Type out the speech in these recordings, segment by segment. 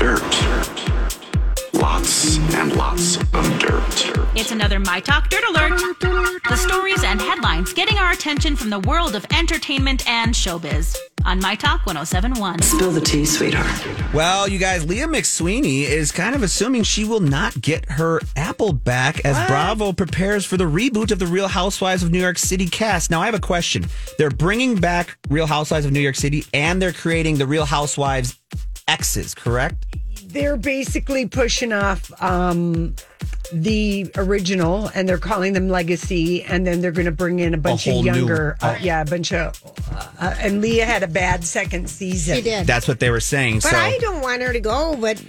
Dirt. Lots and lots of dirt. It's another My Talk Dirt Alert. The stories and headlines getting our attention from the world of entertainment and showbiz on My Talk 1071. Spill the tea, sweetheart. Well, you guys, Leah McSweeney is kind of assuming she will not get her Apple back as Bravo prepares for the reboot of the Real Housewives of New York City cast. Now, I have a question. They're bringing back Real Housewives of New York City and they're creating the Real Housewives X's, correct? they're basically pushing off um, the original and they're calling them legacy and then they're going to bring in a bunch whole of new- younger uh, yeah a bunch of uh, and leah had a bad second season She did. That's what they were saying. but so I don't want her to go, but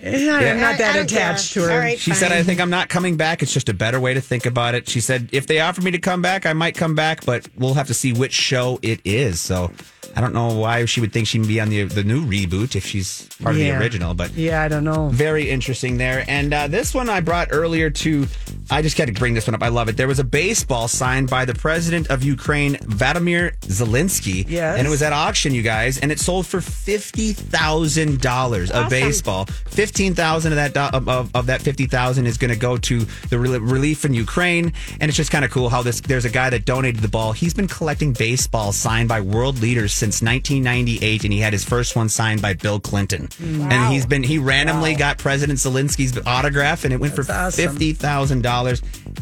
Eh, i'm not that I don't attached care. to her All right, she said. I think I'm not coming back. It's just a better way to think about it. She said, if they offer me to come back, I might come back, but we'll have to see which show it is. So I don't know why she would think she'd be on the the new reboot if she's part of the original, but yeah i don't know Very interesting there. And uh, this one I brought earlier to, I just had to bring this one up. I love it. There was a baseball signed by the president of Ukraine, Vladimir Zelensky. Yes. And it was at auction, you guys, and it sold for $50,000 a baseball. 15000 of that do- of, of, that 50000 is going to go to the rel- relief in Ukraine. And it's just kind of cool how this there's a guy that donated the ball. He's been collecting baseballs signed by world leaders since 1998, and he had his first one signed by Bill Clinton. Mm. And he's been he randomly got President Zelensky's autograph, and it went for awesome. fifty thousand dollars.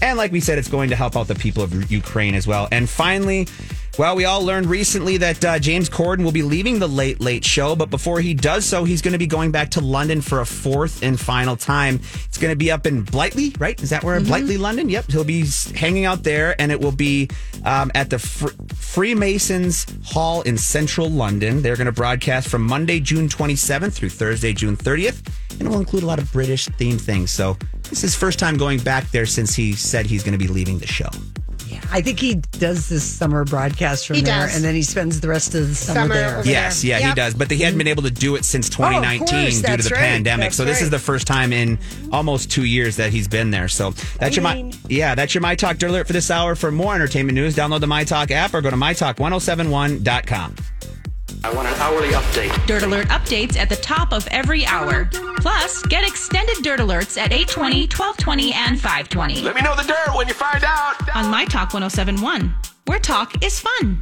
And like we said, it's going to help out the people of Ukraine as well. And finally. Well, we all learned recently that uh, James Corden will be leaving the Late Late Show, but before he does so, he's going to be going back to London for a fourth and final time. It's going to be up in Blighty, right? Is that where Blighty, London? Yep. He'll be hanging out there, and it will be um, at the Fr- Freemasons Hall in central London. They're going to broadcast from Monday, June 27th through Thursday, June 30th, and it will include a lot of British themed things. So this is his first time going back there since he said he's going to be leaving the show. Yeah, I think he does this summer broadcast from He there does. and then he spends the rest of the summer, Summer there over Yes, yeah, he Yep. does. But he hadn't been able to do it since Oh, of 2019 course, due to that's the right, pandemic. that's So this is the first time in almost two years that he's been there. So that's your my yeah, that's your My Talk Dirt Alert for this hour. For more entertainment news, download the My Talk app or go to mytalk1071.com. I want an hourly update. Dirt Alert updates at the top of every hour. Plus, get extended Dirt Alerts at 820, 1220, and 520 Let me know the dirt when you find out. on My Talk 1071, where talk is fun.